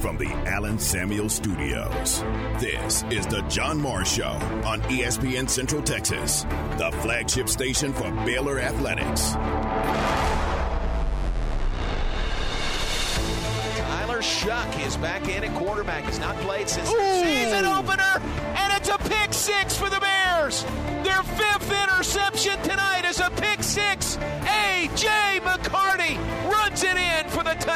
from the Allen Samuel Studios. This is the John Morris Show on ESPN Central Texas, the flagship station for Baylor Athletics. Tyler Shough is back in at quarterback. He's not played since Ooh. the season opener, and it's a pick six for the Bears. Their fifth interception tonight is a pick six. A.J. McCarty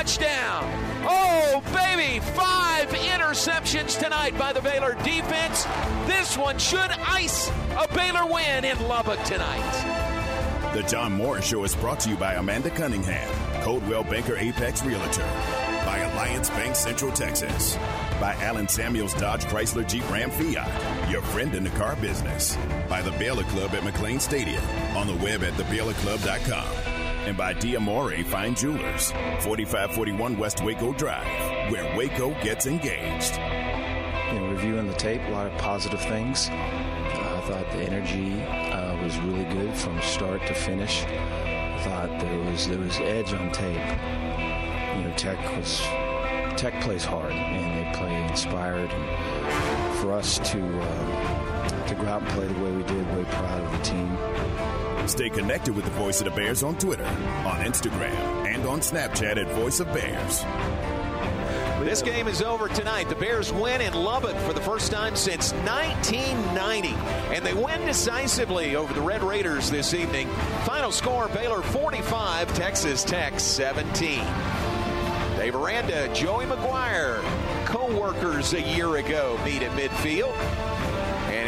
touchdown. Oh, baby, five interceptions tonight by the Baylor defense. This one should ice a Baylor win in Lubbock tonight. The John Morris Show is brought to you by Amanda Cunningham, Coldwell Banker Apex Realtor, by Alliance Bank Central Texas, by Allen Samuels Dodge Chrysler Jeep Ram Fiat, your friend in the car business, by the Baylor Club at McLane Stadium, on the web at thebaylorclub.com and by Diamore Fine Jewelers, 4541 West Waco Drive, where Waco gets engaged. In reviewing the tape, a lot of positive things. I thought the energy uh, was really good from start to finish. I thought there was there was edge on tape. You know, Tech was Tech plays hard and they play inspired. And for us to uh, to go out and play the way we did, we're proud of the team. Stay connected with the Voice of the Bears on Twitter, on Instagram, and on Snapchat at Voice of Bears. This game is over tonight. The Bears win in Lubbock for the first time since 1990, and they win decisively over the Red Raiders this evening. Final score Baylor 45, Texas Tech 17. Dave Aranda, Joey McGuire, co workers a year ago, meet at midfield.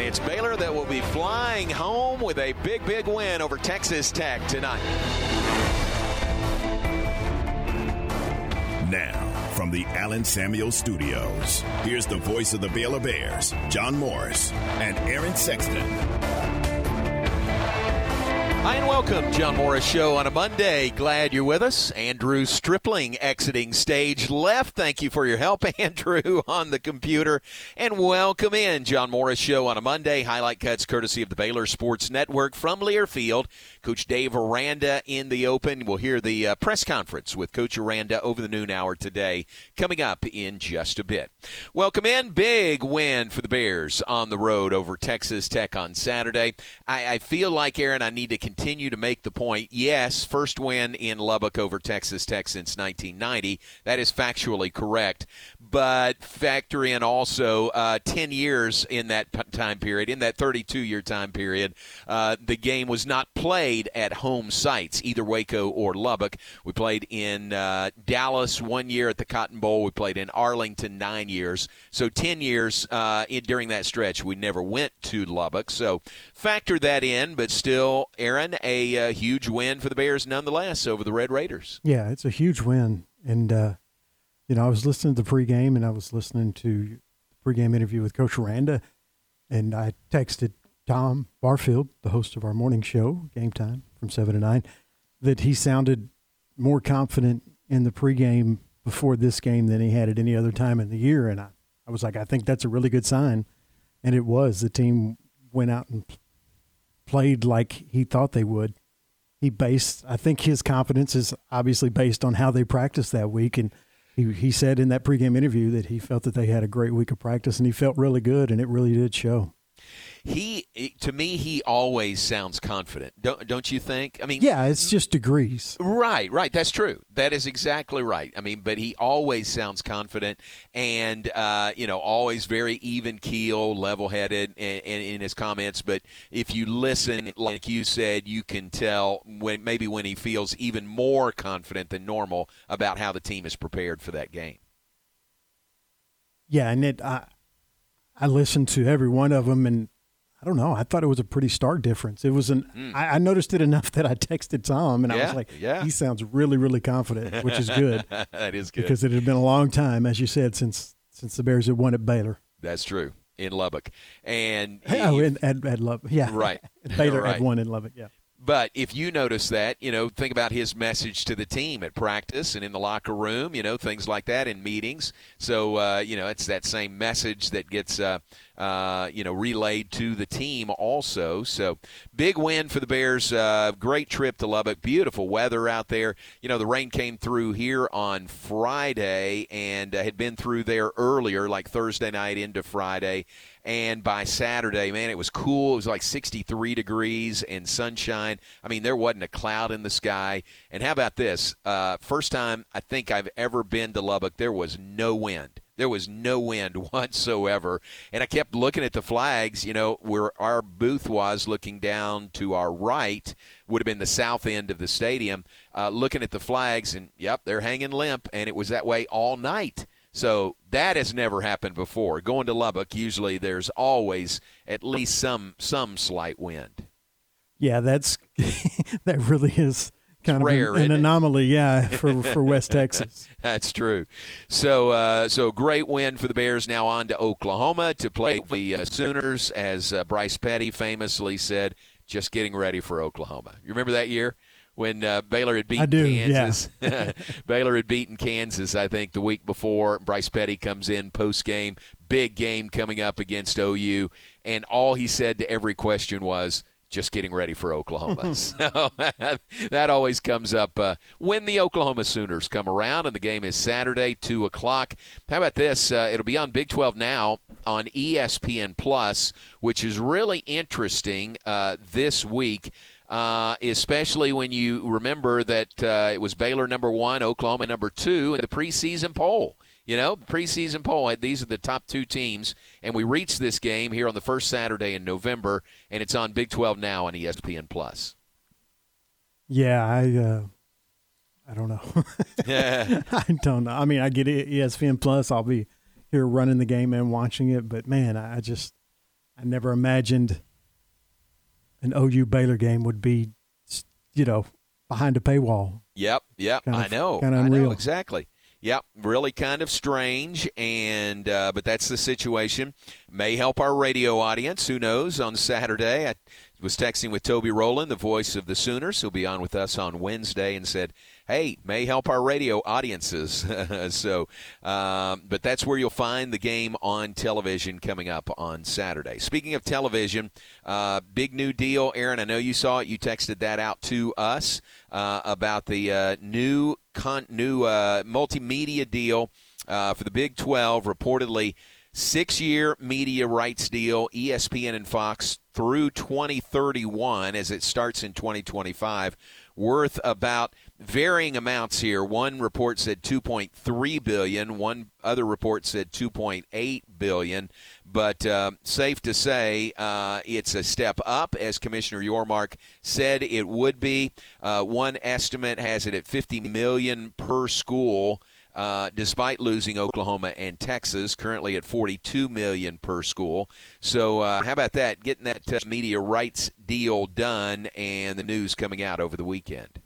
It's Baylor that will be flying home with a big, big win over Texas Tech tonight. Now, from the Allen Samuel Studios, here's the voice of the Baylor Bears, John Morris, and Aaron Sexton. Hi and welcome, John Morris Show on a Monday. Glad you're with us. Andrew Stripling exiting stage left. Thank you for your help, Andrew, on the computer. And welcome in, John Morris Show on a Monday. Highlight cuts courtesy of the Baylor Sports Network from Learfield. Coach Dave Aranda in the open. We'll hear the uh, press conference with Coach Aranda over the noon hour today, coming up in just a bit. Welcome in. Big win for the Bears on the road over Texas Tech on Saturday. I, I feel like, Aaron, I need to continue to make the point. Yes, first win in Lubbock over Texas Tech since 1990. That is factually correct. But factor in also uh, 10 years in that time period, in that 32 year time period, uh, the game was not played at home sites, either Waco or Lubbock. We played in uh, Dallas one year at the Cotton Bowl. We played in Arlington nine years. So 10 years uh, in, during that stretch, we never went to Lubbock. So factor that in, but still, Aaron a, a uh, huge win for the Bears nonetheless over the Red Raiders. Yeah, it's a huge win. And, uh, you know, I was listening to the pregame and I was listening to the pregame interview with Coach Randa, and I texted Tom Barfield, the host of our morning show, Game Time from 7 to 9, that he sounded more confident in the pregame before this game than he had at any other time in the year. And I, I was like, I think that's a really good sign. And it was. The team went out and played like he thought they would. He based, I think his confidence is obviously based on how they practiced that week. And he, he said in that pregame interview that he felt that they had a great week of practice and he felt really good, and it really did show he to me he always sounds confident. Don't don't you think? I mean yeah it's just degrees. Right right. That's true. That is exactly right. I mean but he always sounds confident and uh, you know always very even keel level headed in, in, his comments. But if you listen like you said you can tell when maybe when he feels even more confident than normal about how the team is prepared for that game. Yeah and it I, I listened to every one of them and I don't know. I thought it was a pretty stark difference. It was an. Mm. I, I, noticed it enough that I texted Tom, and yeah, I was like, "Yeah, he sounds really, really confident," which is good. that is good because it had been a long time, as you said, since since the Bears had won at Baylor. That's true in Lubbock, and oh, in, at, at Lubbock, yeah, right. Baylor right. had won in Lubbock, yeah. But if you notice that, you know, think about his message to the team at practice and in the locker room, you know, things like that in meetings. So, uh, you know, it's that same message that gets uh, uh, you know, relayed to the team also. So big win for the Bears. Uh, great trip to Lubbock. Beautiful weather out there. You know, the rain came through here on Friday and uh, had been through there earlier, like Thursday night into Friday. And by Saturday, man, it was cool. It was like 63 degrees and sunshine. I mean, there wasn't a cloud in the sky. And how about this? Uh, first time I think I've ever been to Lubbock, there was no wind. There was no wind whatsoever. And I kept looking at the flags, you know, where our booth was looking down to our right, would have been the south end of the stadium, uh, looking at the flags, and yep, they're hanging limp. And it was that way all night. So that has never happened before. Going to Lubbock, usually there's always at least some some slight wind. Yeah, that's that really is kind it's of rare, an, an anomaly. Yeah, for for West Texas. That's true. So, uh, so great win for the Bears. Now on to Oklahoma to play the uh, Sooners, as uh, Bryce Petty famously said, "Just getting ready for Oklahoma." You remember that year? when uh, Baylor had beaten do, Kansas. Yeah. Baylor had beaten Kansas, I think, the week before. Bryce Petty comes in post game, big game coming up against OU, and all he said to every question was, just getting ready for Oklahoma. so that always comes up uh, when the Oklahoma Sooners come around, and the game is Saturday, 2 o'clock. How about this? Uh, it'll be on Big 12 now on ESPN Plus, which is really interesting uh, this week. Uh, especially when you remember that uh, it was Baylor number one, Oklahoma number two in the preseason poll. You know, preseason poll, these are the top two teams, and we reached this game here on the first Saturday in November, and it's on Big 12 now on ESPN Plus. Yeah, I, uh, I don't know. yeah, I don't know. I mean, I get it, ESPN Plus. I'll be here running the game and watching it, but man, I just, I never imagined an OU Baylor game would be, you know, behind a paywall. Yep, yep. Kind of, I know. Kind of I unreal. know exactly. Yep, really kind of strange, and uh, but that's the situation. May help our radio audience. Who knows? On Saturday, I was texting with Toby Rowland, the voice of the Sooners, who'll be on with us on Wednesday, and said, "Hey, may help our radio audiences." so, um, but that's where you'll find the game on television coming up on Saturday. Speaking of television, uh, big new deal, Aaron. I know you saw it. You texted that out to us uh, about the uh, new con- new uh, multimedia deal uh, for the Big 12. Reportedly six year media rights deal, ESPN and Fox through 2031 as it starts in 2025, worth about varying amounts here. One report said 2.3 billion. One other report said 2.8 billion, but uh, safe to say uh, it's a step up, as Commissioner Yormark said it would be. Uh, one estimate has it at 50 million per school. Uh, despite losing Oklahoma and Texas, currently at 42 million per school. So uh, how about that? Getting that uh, media rights deal done, and the news coming out over the weekend.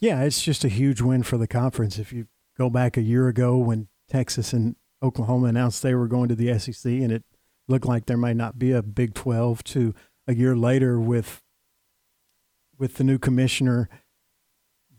Yeah, it's just a huge win for the conference. If you go back a year ago when Texas and Oklahoma announced they were going to the SEC, and it looked like there might not be a Big 12, to a year later with with the new commissioner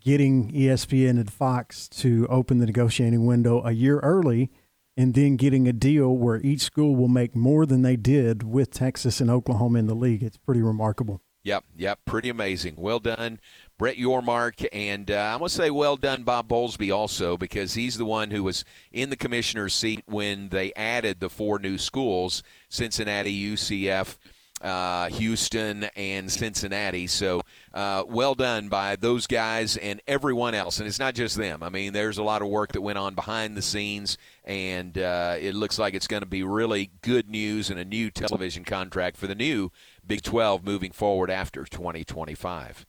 getting ESPN and Fox to open the negotiating window a year early and then getting a deal where each school will make more than they did with Texas and Oklahoma in the league. It's pretty remarkable. Yep, yep, pretty amazing. Well done, Brett Yormark, and uh, I must say, well done, Bob Bowlesby, also, because he's the one who was in the commissioner's seat when they added the four new schools Cincinnati, UCF, uh, Houston, and Cincinnati. So uh, well done by those guys and everyone else. And it's not just them. I mean, there's a lot of work that went on behind the scenes, and uh, it looks like it's going to be really good news and a new television contract for the new Big 12 moving forward after 2025.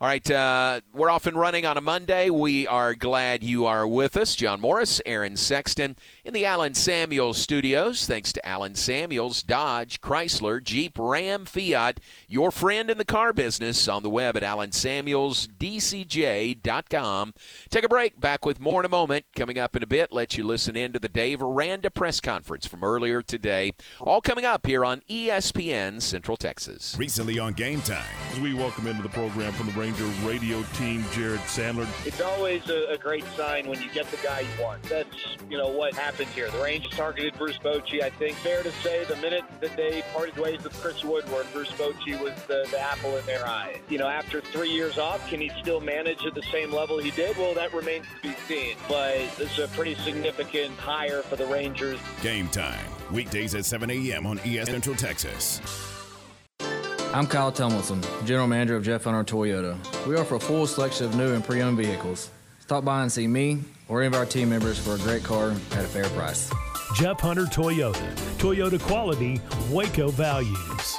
All right, uh, we're off and running on a Monday. We are glad you are with us. John Morris, Aaron Sexton in the Allen Samuels studios. Thanks to Allen Samuels, Dodge, Chrysler, Jeep, Ram, Fiat, your friend in the car business on on the web at alansamuelsdcj.com. Take a break. Back with more in a moment. Coming up in a bit, let you listen in to the Dave Aranda press conference from earlier today. All coming up here on ESPN Central Texas. Recently on Game Time. We welcome into the program from the Ranger radio team, Jared Sandler. It's always a, a great sign when you get the guy you want. That's, you know, what happened here. The Rangers targeted Bruce Bochy. I think fair to say the minute that they parted ways with Chris Woodward, Bruce Bochy was the, the apple in their eye. You know, after three years off, can he still manage at the same level he did? Well, that remains to be seen. But it's a pretty significant hire for the Rangers. Game Time. Weekdays at 7 a.m. on ES Central Texas. I'm Kyle Tomlinson, General Manager of Jeff Hunter Toyota. We offer a full selection of new and pre-owned vehicles. Stop by and see me or any of our team members for a great car at a fair price. Jeff Hunter Toyota. Toyota quality, Waco values.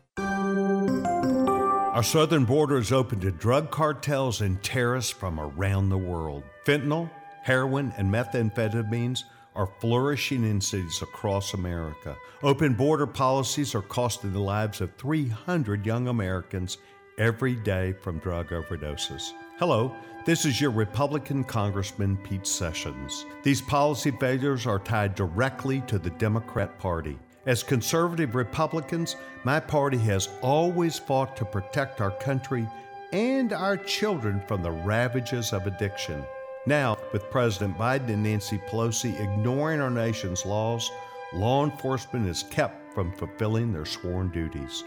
Our southern border is open to drug cartels and terrorists from around the world. Fentanyl, heroin, and methamphetamines are flourishing in cities across America. Open border policies are costing the lives of 300 young Americans every day from drug overdoses. Hello, this is your Republican Congressman Pete Sessions. These policy failures are tied directly to the Democrat Party. As conservative Republicans, my party has always fought to protect our country and our children from the ravages of addiction. Now, with President Biden and Nancy Pelosi ignoring our nation's laws, law enforcement is kept from fulfilling their sworn duties.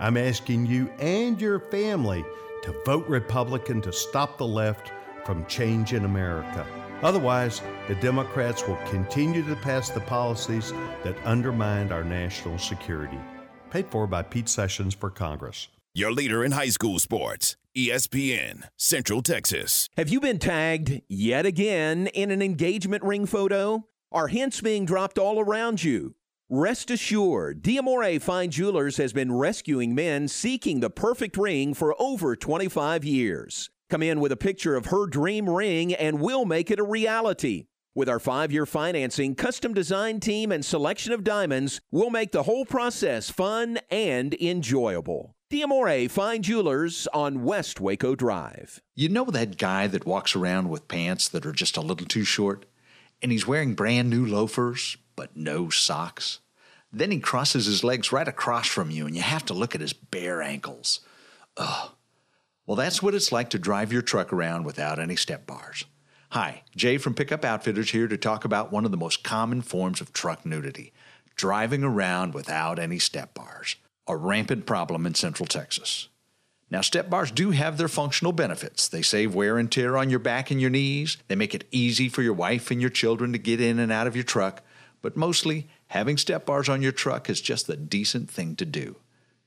I'm asking you and your family to vote Republican to stop the left from change in America. Otherwise, the Democrats will continue to pass the policies that undermine our national security. Paid for by Pete Sessions for Congress. Your leader in high school sports, ESPN, Central Texas. Have you been tagged yet again in an engagement ring photo? Are hints being dropped all around you? Rest assured, Diamore Fine Jewelers has been rescuing men seeking the perfect ring for over 25 years. Come in with a picture of her dream ring and we'll make it a reality. With our five year financing, custom design team, and selection of diamonds, we'll make the whole process fun and enjoyable. Diamore Fine Jewelers on West Waco Drive. You know that guy that walks around with pants that are just a little too short? And he's wearing brand new loafers, but no socks? Then he crosses his legs right across from you, and you have to look at his bare ankles. Ugh. Well, that's what it's like to drive your truck around without any step bars. Hi, Jay from Pickup Outfitters here to talk about one of the most common forms of truck nudity driving around without any step bars, a rampant problem in Central Texas. Now, step bars do have their functional benefits. They save wear and tear on your back and your knees, they make it easy for your wife and your children to get in and out of your truck, but mostly, having step bars on your truck is just the decent thing to do.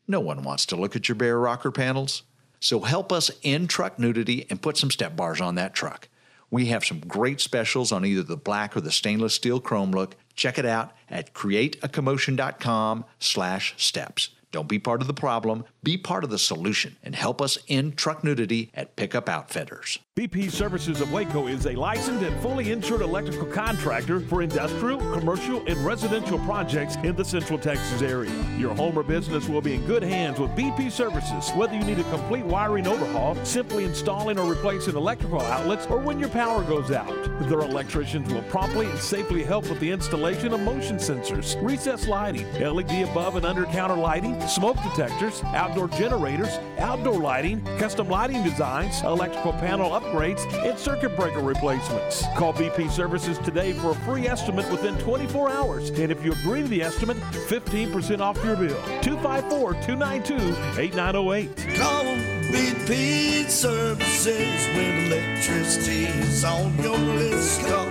No one wants to look at your bare rocker panels. So help us end truck nudity and put some step bars on that truck. We have some great specials on either the black or the stainless steel chrome look. Check it out at createacommotion.com slash steps. Don't be part of the problem, be part of the solution, and help us end truck nudity at Pickup Outfitters. BP Services of Waco is a licensed and fully insured electrical contractor for industrial, commercial, and residential projects in the Central Texas area. Your home or business will be in good hands with BP Services, whether you need a complete wiring overhaul, simply installing or replacing electrical outlets, or when your power goes out. Their electricians will promptly and safely help with the installation of motion sensors, recessed lighting, LED above and under counter lighting, smoke detectors, outdoor generators, outdoor lighting, custom lighting designs, electrical panel upgrades, and circuit breaker replacements. Call BP Services today for a free estimate within 24 hours. And if you agree to the estimate, 15% off your bill. 254 292 8908. Call BP Services when electricity is on your list. Call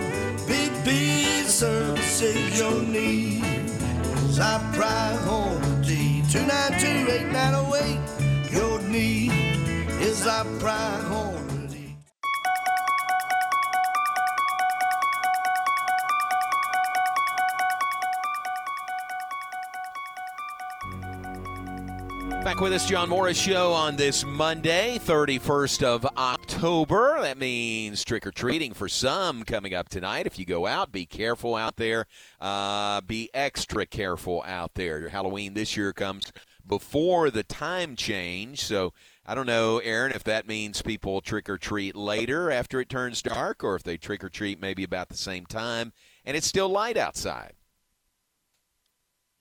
BP Services your need. I priority 292 8908. Your need is our priority. Back with us, John Morris Show on this Monday, 31st of October. That means trick or treating for some coming up tonight. If you go out, be careful out there. Uh, be extra careful out there. Halloween this year comes before the time change, so I don't know, Aaron, if that means people trick or treat later after it turns dark, or if they trick or treat maybe about the same time and it's still light outside.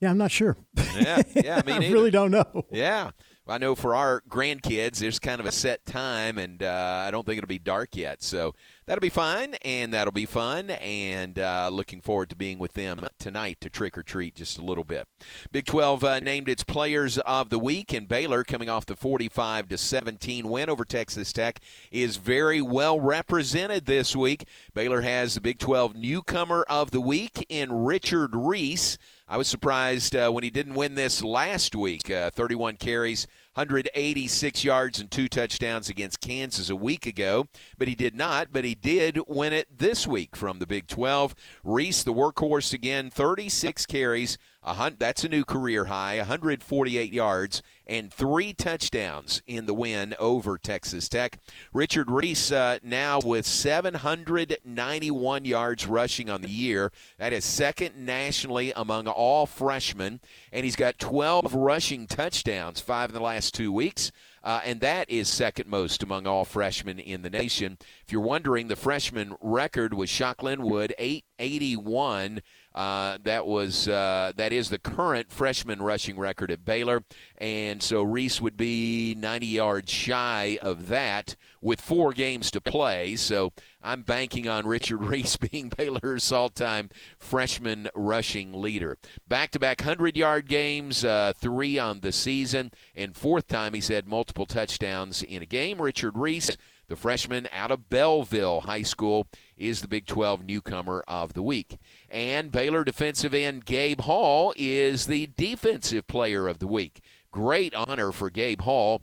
Yeah, I'm not sure. Yeah, yeah, I really don't know. Yeah. I know for our grandkids, there's kind of a set time, and uh, I don't think it'll be dark yet. So that'll be fine, and that'll be fun, and uh, looking forward to being with them tonight to trick or treat just a little bit. Big 12 uh, named its Players of the Week, and Baylor, coming off the 45 to 17 win over Texas Tech, is very well represented this week. Baylor has the Big 12 Newcomer of the Week in Richard Reese. I was surprised uh, when he didn't win this last week. Uh, 31 carries, 186 yards, and two touchdowns against Kansas a week ago. But he did not, but he did win it this week from the Big 12. Reese, the workhorse again, 36 carries. A hun- that's a new career high, 148 yards, and three touchdowns in the win over Texas Tech. Richard Reese uh, now with 791 yards rushing on the year. That is second nationally among all freshmen, and he's got 12 rushing touchdowns, five in the last two weeks. Uh, and that is second most among all freshmen in the nation. If you're wondering, the freshman record was Shock Linwood, 881. Uh, that was uh, that is the current freshman rushing record at Baylor, and so Reese would be 90 yards shy of that with four games to play. So I'm banking on Richard Reese being Baylor's all-time freshman rushing leader. Back-to-back 100-yard games, uh, three on the season, and fourth time he's had multiple touchdowns in a game. Richard Reese. The freshman out of Bellville High School is the Big 12 newcomer of the week. And Baylor defensive end Gabe Hall is the defensive player of the week. Great honor for Gabe Hall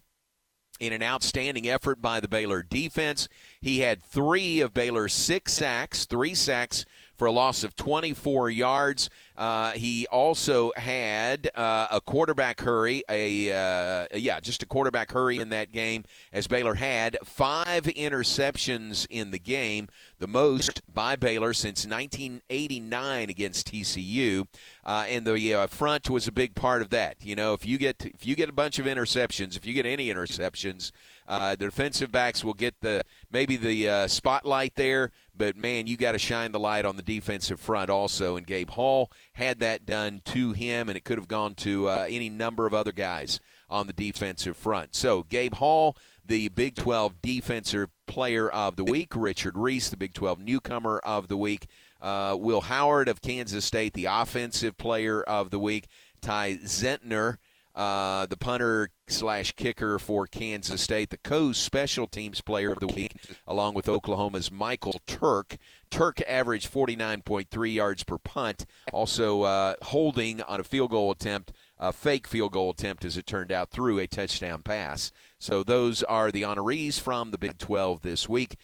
in an outstanding effort by the Baylor defense. He had three of Baylor's six sacks, three sacks for a loss of 24 yards. Uh, he also had uh, a quarterback hurry, a uh, yeah, just a quarterback hurry in that game, as Baylor had five interceptions in the game, the most by Baylor since 1989 against TCU, uh, and the uh, front was a big part of that. You know, if you get if you get a bunch of interceptions, if you get any interceptions. Uh, the defensive backs will get the maybe the spotlight there, but man, you got to shine the light on the defensive front also. And Gabe Hall had that done to him, and it could have gone to uh, any number of other guys on the defensive front. So Gabe Hall, the Big 12 Defensive Player of the Week, Richard Reese, the Big 12 Newcomer of the Week, uh, Will Howard of Kansas State, the Offensive Player of the Week, Ty Zentner. Uh, the punter slash kicker for Kansas State, the co special teams player of the week, along with Oklahoma's Michael Turk. Turk averaged 49.3 yards per punt, also uh, holding on a field goal attempt, a fake field goal attempt, as it turned out, through a touchdown pass. So those are the honorees from the Big 12 this week.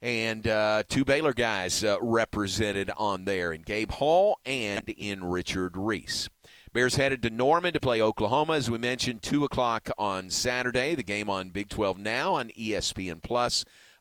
And uh, two Baylor guys uh, represented on there in Gabe Hall and in Richard Reese. Bears headed to Norman to play Oklahoma, as we mentioned, 2 o'clock on Saturday. The game on Big 12 now on ESPN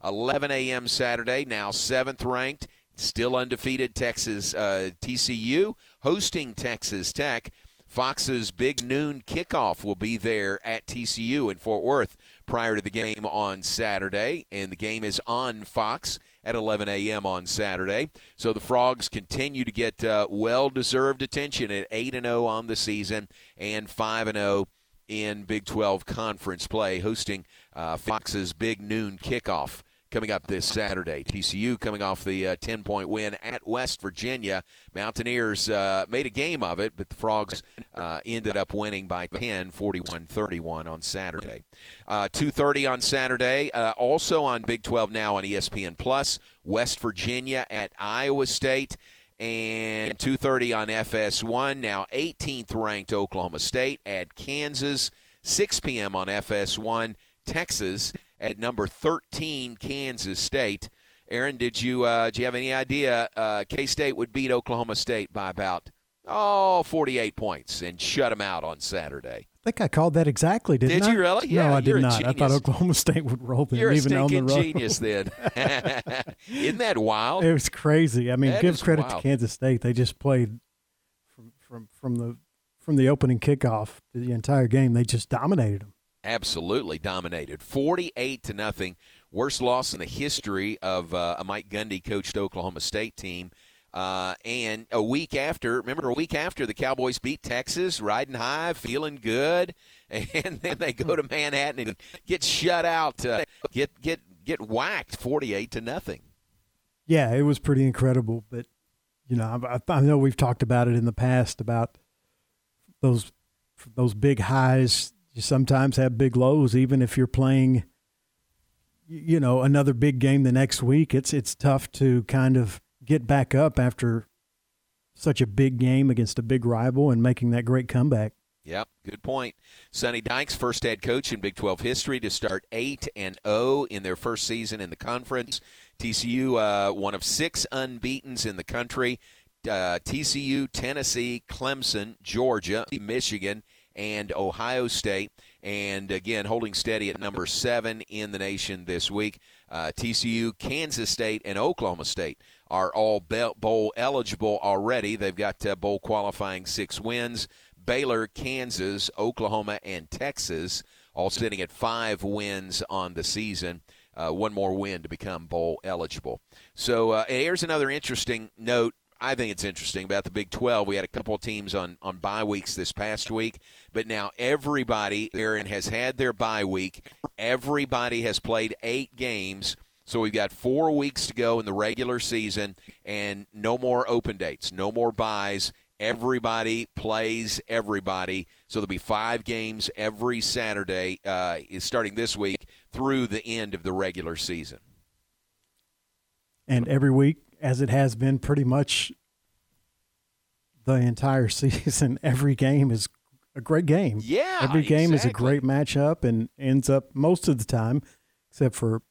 11 a.m. Saturday, now seventh ranked, still undefeated Texas uh, TCU hosting Texas Tech. Fox's big noon kickoff will be there at TCU in Fort Worth prior to the game on Saturday, and the game is on Fox at 11 a.m. on Saturday. So the Frogs continue to get uh, well-deserved attention at 8 and 0 on the season and 5 and 0 in Big 12 conference play, hosting uh, Fox's big noon kickoff coming up this Saturday. TCU coming off the uh, 10 point win at West Virginia. Mountaineers uh, made a game of it, but the Frogs uh, ended up winning by 10, 41 31 on Saturday. Uh, 2.30 on Saturday, uh, also on Big 12 now on ESPN Plus, West Virginia at Iowa State. And 2.30 on FS1, now 18th ranked Oklahoma State at Kansas. 6 p.m. on FS1, Texas at number 13 Kansas State. Aaron, did you uh, did you have any idea uh, K State would beat Oklahoma State by about oh 48 points and shut them out on Saturday? I think I called that exactly, didn't did I? you really? Yeah, no, I did a not. I thought. Oklahoma State would roll them You're a even on the road. genius, then. Isn't that wild? It was crazy. I mean, That give credit wild. to Kansas State. They just played from from from the from the opening kickoff to the entire game. They just dominated them. Absolutely dominated, forty-eight to nothing. Worst loss in the history of uh, a Mike Gundy coached Oklahoma State team. Uh, and a week after, remember, a week after the Cowboys beat Texas, riding high, feeling good, and then they go to Manhattan and get shut out, uh, get get get whacked, forty-eight to nothing. Yeah, it was pretty incredible. But you know, I, I know we've talked about it in the past about those those big highs. You sometimes have big lows, even if you're playing. You know, another big game the next week. It's it's tough to kind of get back up after such a big game against a big rival and making that great comeback. Yep, good point. Sonny Dykes, first head coach in Big 12 history to start 8 and 0 in their first season in the conference. TCU, uh, one of six unbeatens in the country. Uh, TCU, Tennessee, Clemson, Georgia, Michigan, and Ohio State. And again, holding steady at number seven in the nation this week. Uh, TCU, Kansas State, and Oklahoma State are all bowl eligible already. They've got uh, bowl qualifying six wins. Baylor, Kansas, Oklahoma, and Texas all sitting at five wins on the season. Uh, one more win to become bowl eligible. So uh, here's another interesting note. I think it's interesting about the Big 12. We had a couple of teams on, on bye weeks this past week, but now everybody, Aaron, has had their bye week. Everybody has played eight games. So we've got four weeks to go in the regular season, and no more open dates, no more buys. Everybody plays everybody. So there'll be five games every Saturday, uh, starting this week through the end of the regular season. And every week, as it has been pretty much the entire season, every game is a great game. Yeah, Every game is a great matchup and ends up most of the time, except for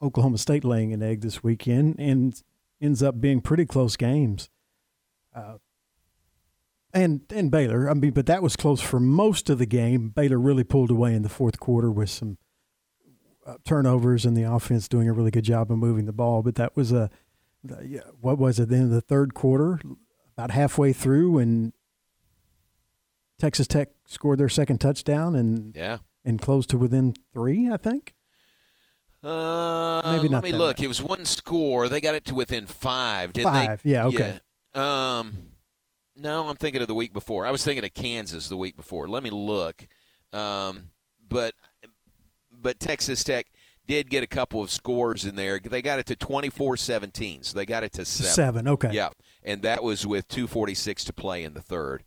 Oklahoma State laying an egg this weekend, and ends up being pretty close games. Uh, and and Baylor, I mean, but that was close for most of the game. Baylor really pulled away in the fourth quarter with some uh, turnovers and the offense doing a really good job of moving the ball. But that was a the, yeah, what was it? Then the third quarter, about halfway through, and Texas Tech scored their second touchdown and Yeah. and closed to within three. I think. Uh, Maybe let me look. It was one score. They got it to within five, didn't Five, they? yeah, okay. Yeah. Um, no, I'm thinking of the week before. I was thinking of Kansas the week before. Let me look. Um, but but Texas Tech did get a couple of scores in there. They got it to 24-17, so they got it to seven. Seven, okay. Yeah, and that was with 2:46 to play in the third.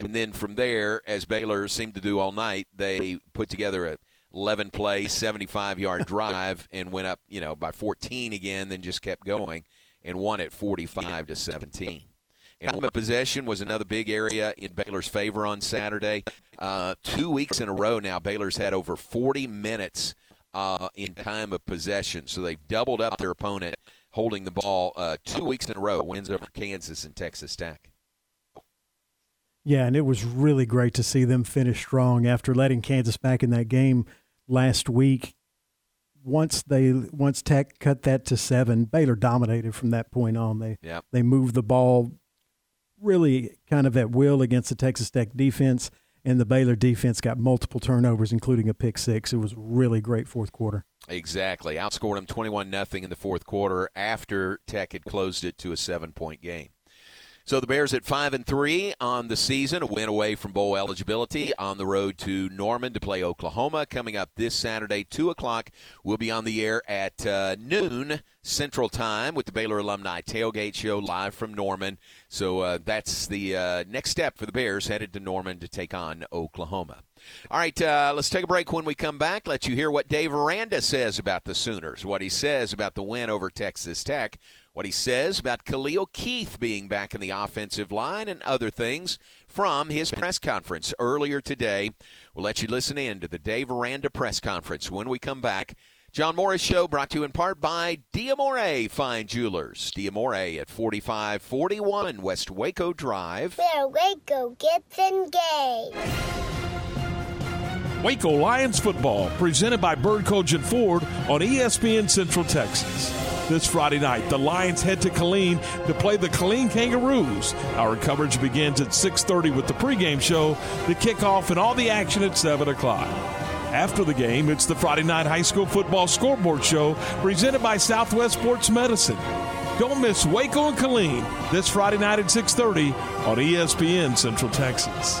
And then from there, as Baylor seemed to do all night, they put together a 11 play, 75 yard drive and went up, you know, by 14 again, then just kept going and won it 45 to 17. And time of possession was another big area in Baylor's favor on Saturday. Uh, two weeks in a row now, Baylor's had over 40 minutes uh, in time of possession. So they've doubled up their opponent holding the ball uh, two weeks in a row, wins over Kansas and Texas Tech. Yeah, and it was really great to see them finish strong after letting Kansas back in that game last week. Once they once Tech cut that to seven, Baylor dominated from that point on. They Yep. they moved the ball really kind of at will against the Texas Tech defense, and the Baylor defense got multiple turnovers, including a pick six. It was really great fourth quarter. Exactly. Outscored them 21 nothing in the fourth quarter after Tech had closed it to a seven point game. So the Bears at five and three on the season, a win away from bowl eligibility on the road to Norman to play Oklahoma. Coming up this Saturday, two o'clock. We'll be on the air at uh, noon Central Time with the Baylor Alumni Tailgate Show live from Norman. So uh, that's the uh, next step for the Bears headed to Norman to take on Oklahoma. All right, uh, let's take a break. When we come back, let you hear what Dave Aranda says about the Sooners, what he says about the win over Texas Tech what he says about Khalil Keith being back in the offensive line and other things from his press conference earlier today. We'll let you listen in to the Dave Aranda press conference when we come back. John Morris Show brought to you in part by Diamore Fine Jewelers. Diamore at 4541 West Waco Drive. Where Waco gets engaged. Waco Lions football, presented by Bird Kultgen Ford on ESPN Central Texas. This Friday night, the Lions head to Killeen to play the Killeen Kangaroos. Our coverage begins at 6:30 with the pregame show, the kickoff, and all the action at 7 o'clock. After the game, it's the Friday Night High School Football Scoreboard Show presented by Southwest Sports Medicine. Don't miss Waco and Killeen this Friday night at 6:30 on ESPN Central Texas.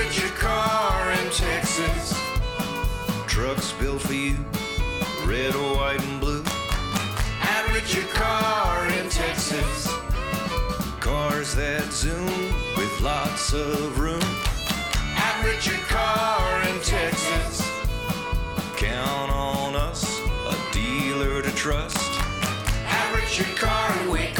Average your car in Texas. Trucks built for you, red, white, and blue. Average your car in Texas. Cars that zoom with lots of room. Average your car in Texas. Count on us, a dealer to trust. Average your car in Texas.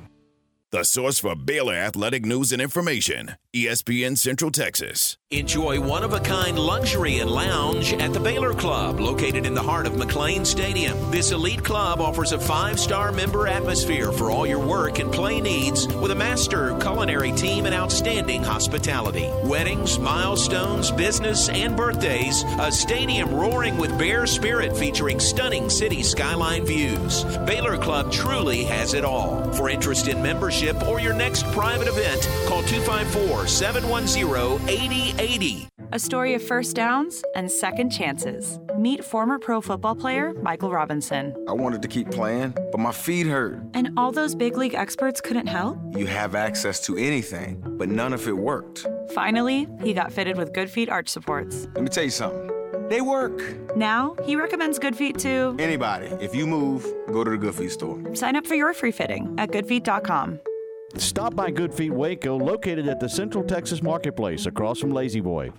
The source for Baylor athletic news and information, ESPN Central Texas. Enjoy one of a kind luxury and lounge at the Baylor Club, located in the heart of McLane Stadium. This elite club offers a five star member atmosphere for all your work and play needs with a master culinary team and outstanding hospitality. Weddings, milestones, business, and birthdays, a stadium roaring with bear spirit featuring stunning city skyline views. Baylor Club truly has it all. For interest in membership or your next private event, call 254 710 8080. A story of first downs and second chances. Meet former pro football player Michael Robinson. I wanted to keep playing, but my feet hurt. And all those big league experts couldn't help? You have access to anything, but none of it worked. Finally, he got fitted with Good Feet arch supports. Let me tell you something. They work. Now, he recommends Good Feet to anybody. If you move, go to the Good Feet store. Sign up for your free fitting at goodfeet.com. Stop by Good Feet Waco, located at the Central Texas Marketplace across from La-Z-Boy.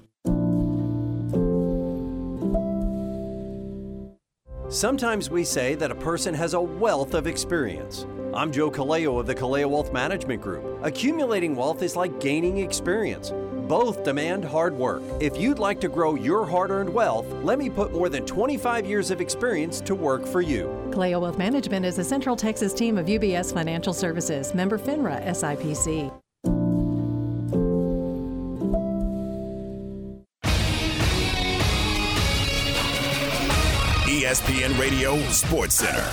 Sometimes we say that a person has a wealth of experience. I'm Joe Kaleo of the Kaleo Wealth Management Group. Accumulating wealth is like gaining experience. Both demand hard work. If you'd like to grow your hard earned wealth, let me put more than 25 years of experience to work for you. Kaleo Wealth Management is a Central Texas team of UBS Financial Services, member FINRA SIPC. ESPN Radio Sports Center.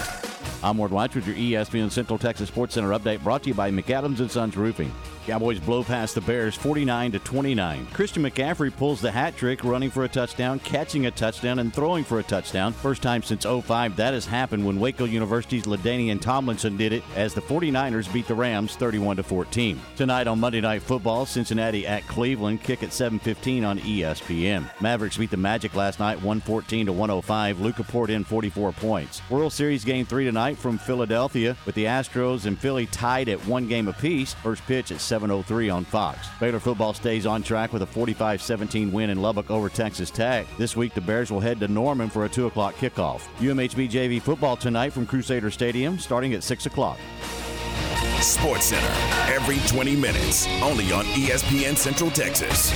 I'm Ward White with your ESPN Central Texas Sports Center update brought to you by McAdams and Sons Roofing. Cowboys blow past the Bears 49 to 29. Christian McCaffrey pulls the hat trick, running for a touchdown, catching a touchdown, and throwing for a touchdown. First time since 05 that has happened when Waco University's LaDainian Tomlinson did it as the 49ers beat the Rams 31 to 14. Tonight on Monday Night Football, Cincinnati at Cleveland, kick at 7:15 on ESPN. Mavericks beat the Magic last night 114 to 105. Luka poured in 44 points. World Series game 3 tonight from Philadelphia with the Astros and Philly tied at one game apiece. First pitch at 7:03 on Fox. Baylor football stays on track with a 45-17 win in Lubbock over Texas Tech. This week, the Bears will head to Norman for a 2 o'clock kickoff. UMHB JV football tonight from Crusader Stadium, starting at 6 o'clock. Sports Center every 20 minutes, only on ESPN Central Texas.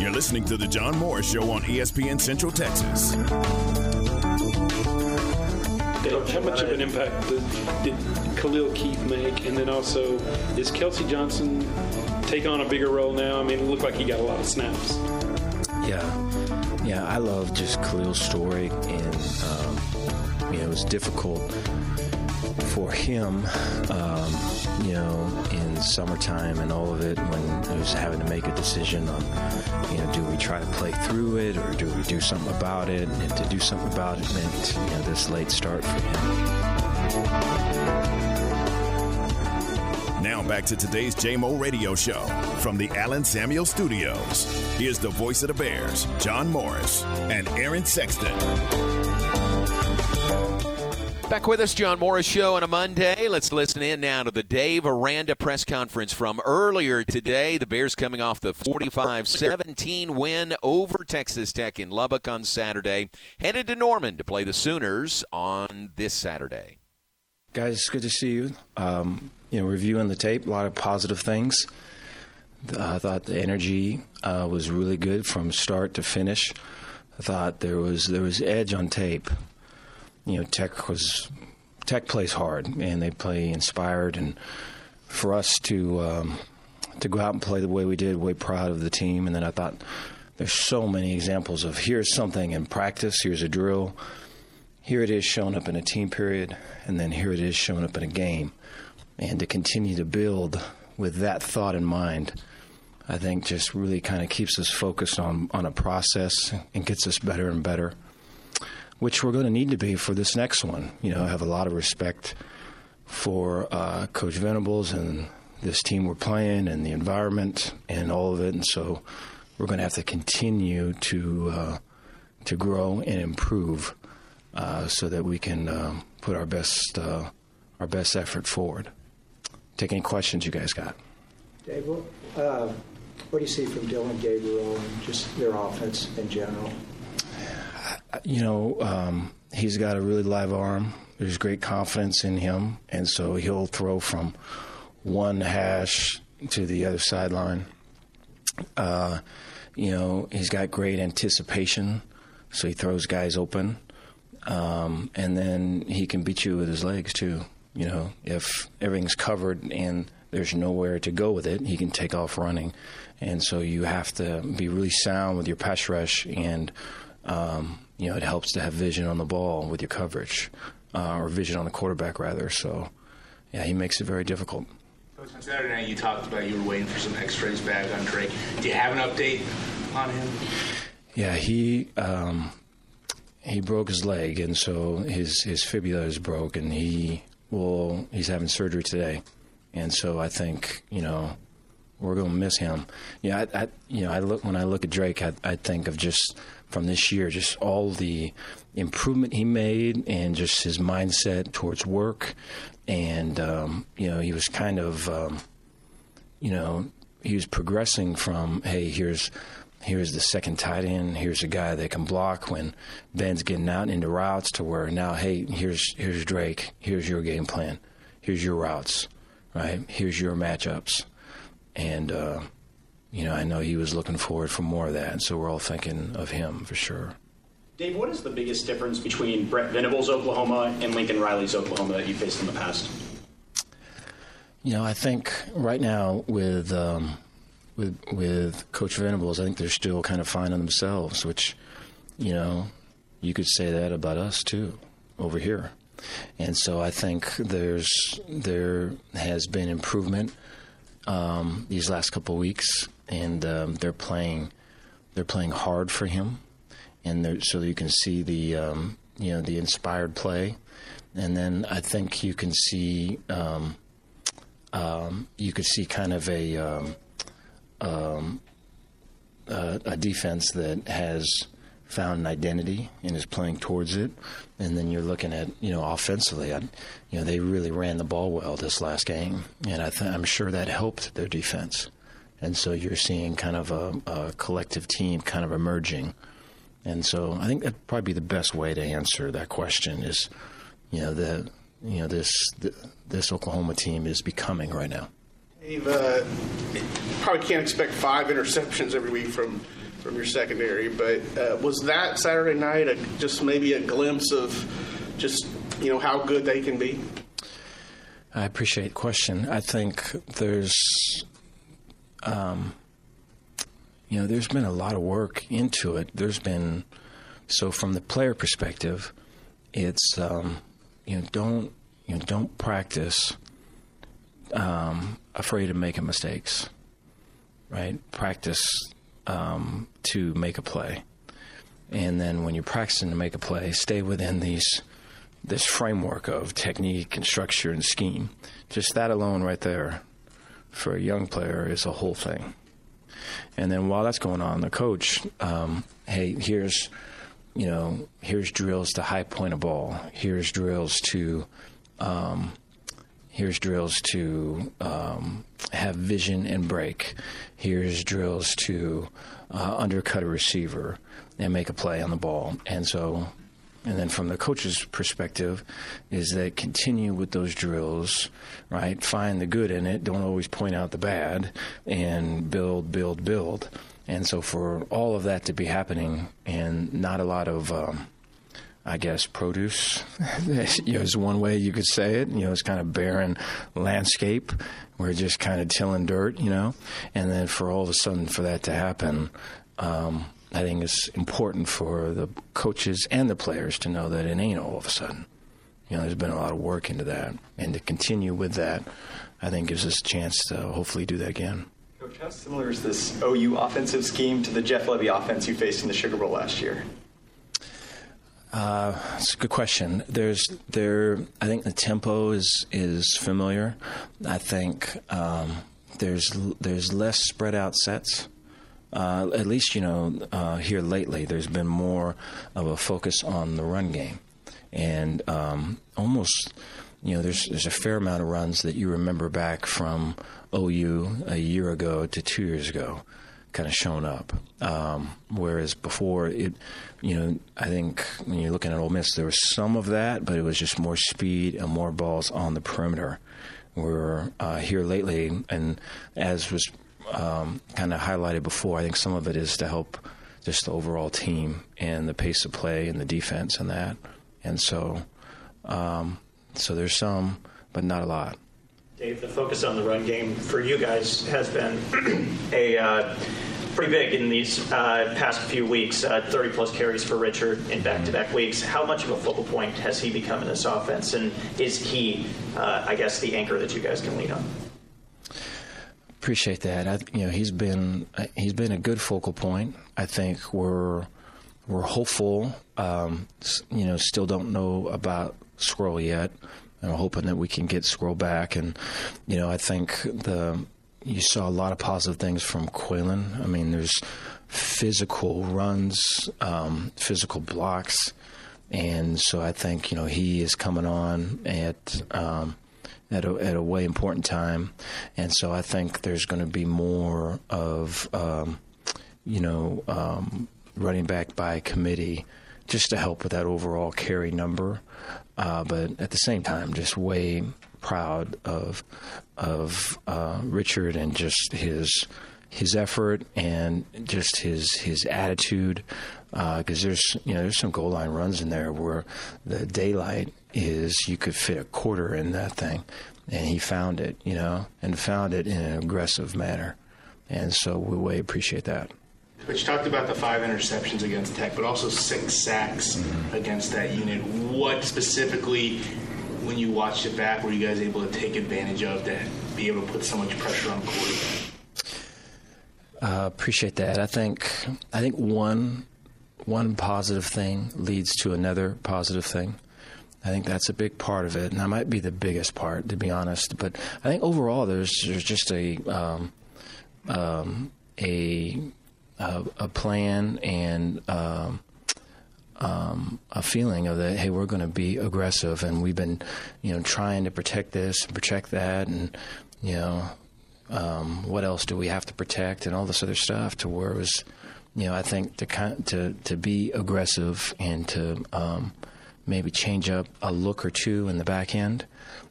You're listening to The John Moore Show on ESPN Central Texas. How much of an impact did, did Khalil Keith make? And then also, is Kelsey Johnson take on a bigger role now? I mean, it looked like he got a lot of snaps. Yeah, yeah, I love just Khalil's story, and um, you know, it was difficult for him, um, you know, in summertime and all of it when he was having to make a decision on, you know, do we try to play through it or do we do something about it? And to do something about it meant, you know, this late start for him. Now back to today's JMO Radio Show from the Allen Samuel Studios. Here's the voice of the Bears, John Morris and Aaron Sexton. Back with us, John Morris Show on a Monday. Let's listen in now to the Dave Aranda press conference from earlier today. The Bears coming off the 45 17 win over Texas Tech in Lubbock on Saturday, headed to Norman to play the Sooners on this Saturday. Guys, it's good to see you. Um, you know, reviewing the tape, a lot of positive things. I thought the energy uh, was really good from start to finish. I thought there was there was edge on tape. You know, Tech was Tech plays hard and they play inspired, and for us to um, to go out and play the way we did, way proud of the team. And then I thought there's so many examples of here's something in practice, here's a drill, here it is showing up in a team period, and then here it is showing up in a game and to continue to build with that thought in mind, I think just really kind of keeps us focused on, on a process and gets us better and better, which we're going to need to be for this next one. You know, I have a lot of respect for uh, Coach Venables and this team we're playing and the environment and all of it, and so we're going to have to continue to uh, to grow and improve uh, so that we can uh, put our best uh, our best effort forward take any questions you guys got. Dave, what, uh, what do you see from Dillon Gabriel and just their offense in general? You know, um, he's got a really live arm. There's great confidence in him, and so he'll throw from one hash to the other sideline. Uh, you know, he's got great anticipation, so he throws guys open. Um, and then he can beat you with his legs, too. You know, if everything's covered and there's nowhere to go with it, he can take off running. And so you have to be really sound with your pass rush, and um, you know it helps to have vision on the ball with your coverage, uh, or vision on the quarterback rather. So, yeah, he makes it very difficult. Coach, on Saturday night you talked about you were waiting for some X-rays back on Drake. Do you have an update on him? Yeah, he um, he broke his leg, and so his his fibula is broke, and he well, he's having surgery today, and so I think you know we're going to miss him. Yeah, I, I, you know, I look when I look at Drake, I, I think of just from this year, just all the improvement he made, and just his mindset towards work, and um, you know, he was kind of, um, you know, he was progressing from hey, here's here's the second tight end. Here's a guy that can block when Ben's getting out into routes to where now, hey, here's here's Drake. Here's your game plan. Here's your routes. Right. Here's your matchups. And uh, you know, I know he was looking forward for more of that, and so we're all thinking of him for sure. Dave, what is the biggest difference between Brent Venables' Oklahoma and Lincoln Riley's Oklahoma that you faced in the past? You know, I think right now with um, with with Coach Venables, I think they're still kind of finding themselves, which, you know, you could say that about us too, over here. And so I think there's there has been improvement um, these last couple of weeks, and um, they're playing they're playing hard for him, and so you can see the um, you know the inspired play, and then I think you can see um, um, you could see kind of a uh, a defense that has found an identity and is playing towards it. And then you're looking at, you know, offensively, I, you know, they really ran the ball well this last game, and I I'm sure that helped their defense. And so you're seeing kind of a, a collective team kind of emerging. And so I think that'd probably be the best way to answer that question is, you know, the you know this the, this Oklahoma team is becoming right now. Dave, uh, probably can't expect five interceptions every week from from your secondary. But uh, was that Saturday night a, just maybe a glimpse of just you know how good they can be? I appreciate the question. I think there's, um, you know, there's been a lot of work into it. There's been, so from the player perspective, it's, um, you know, don't, you know, don't practice um, afraid of making mistakes, right? Practice um, to make a play. And then when you're practicing to make a play, stay within these this framework of technique and structure and scheme. Just that alone, right there, for a young player, is a whole thing. And then while that's going on, the coach, um, hey, here's, you know, here's drills to high point a ball. Here's drills to, um, here's drills to um, have vision and break. Here's drills to uh, undercut a receiver and make a play on the ball. And so and then from the coach's perspective, is that continue with those drills, right? Find the good in it. Don't always point out the bad, and build, build, build. And so for all of that to be happening, and not a lot of, um, I guess, produce, you know, is one way you could say it. You know, it's kind of barren landscape. We're just kind of tilling dirt, you know. And then for all of a sudden for that to happen. Um, I think it's important for the coaches and the players to know that it ain't all of a sudden. You know, there's been a lot of work into that, and to continue with that, I think gives us a chance to hopefully do that again. Coach, how similar is this OU offensive scheme to the Jeff Lebby offense you faced in the Sugar Bowl last year? Uh, it's a good question. There's there. I think the tempo is is familiar. I think um, there's there's less spread out sets. Uh, at least you know uh, here lately, there's been more of a focus on the run game, and um, almost you know there's there's a fair amount of runs that you remember back from OU a year ago to two years ago, kind of shown up. Um, whereas before it, you know, I think when you're looking at Ole Miss, there was some of that, but it was just more speed and more balls on the perimeter. We're uh, here lately, and as was um, kind of highlighted before. I think some of it is to help just the overall team and the pace of play and the defense and that. And so, um, so there's some, but not a lot. Dave, the focus on the run game for you guys has been a uh, pretty big in these uh, past few weeks. Uh, 30 plus carries for Richard in back-to-back weeks. How much of a focal point has he become in this offense, and is he, uh, I guess, the anchor that you guys can lean on? Appreciate that. I, you know, he's been he's been a good focal point. I think we're we're hopeful. Um, you know, still don't know about Scroll yet. I'm hoping that we can get Scroll back, and you know, I think the you saw a lot of positive things from Qualan. I mean, there's physical runs, um, physical blocks, and so I think you know he is coming on at. Um, at a, at a way important time. And so I think there's going to be more of, um, you know, um, running back by committee just to help with that overall carry number. Uh, but at the same time, just way proud of of uh, Richard and just his his effort and just his his attitude because uh, there's you know there's some goal line runs in there where the daylight is you could fit a quarter in that thing, and he found it, you know, and found it in an aggressive manner, and so we way appreciate that. But you talked about the five interceptions against Tech, but also six sacks mm-hmm. against that unit. What specifically, when you watched it back, were you guys able to take advantage of to be able to put so much pressure on the quarterback? Uh, appreciate that. I think I think one one positive thing leads to another positive thing. I think that's a big part of it, and that might be the biggest part, to be honest. But I think overall, there's there's just a um, um, a, a, a plan and um, um a feeling of that. Hey, we're going to be aggressive, and we've been, you know, trying to protect this and protect that, and you know, um, what else do we have to protect, and all this other stuff. To where it was, you know, I think to to to be aggressive and to um, maybe change up a look or two in the back end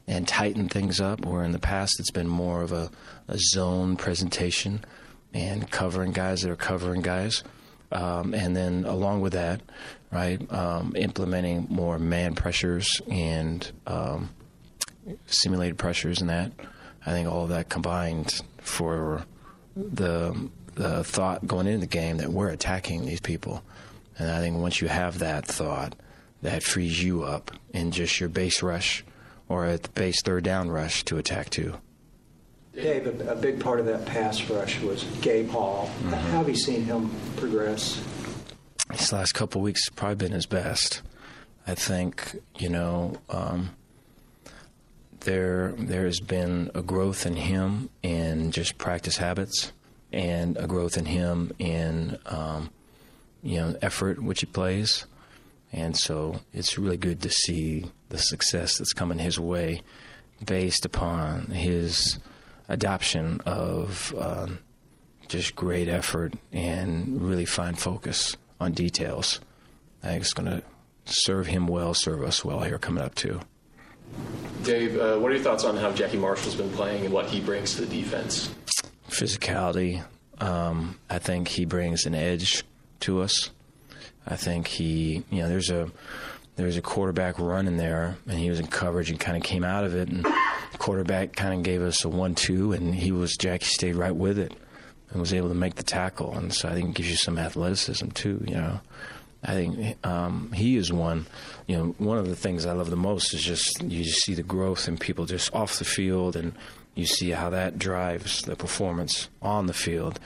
and tighten things up, where in the past it's been more of a, a zone presentation and covering guys that are covering guys. Um, and then along with that, right, um, implementing more man pressures and um, simulated pressures and that. I think all of that combined for the the thought going into the game that we're attacking these people. And I think once you have that thought, that frees you up in just your base rush or at the base third down rush to attack too. Dave, a, a big part of that pass rush was Gabe Hall. Mm-hmm. How have you seen him progress? These last couple weeks have probably been his best. I think you know um, there there has been a growth in him in just practice habits, and a growth in him in um, you know effort which he plays, and so it's really good to see the success that's coming his way, based upon his adoption of um, just great effort and really fine focus on details. I think it's going to serve him well, serve us well here coming up too. Dave, uh, what are your thoughts on how Jackie Marshall's been playing and what he brings to the defense? Physicality. Um, I think he brings an edge to us. I think he, you know, there's a there's a quarterback run in there, and he was in coverage and kind of came out of it, and the quarterback kind of gave us a one-two, and he was Jackie stayed right with it and was able to make the tackle, and so I think it gives you some athleticism too, you know. I think um, he is one. You know, one of the things I love the most is just you just see the growth in people just off the field, and you see how that drives the performance on the field.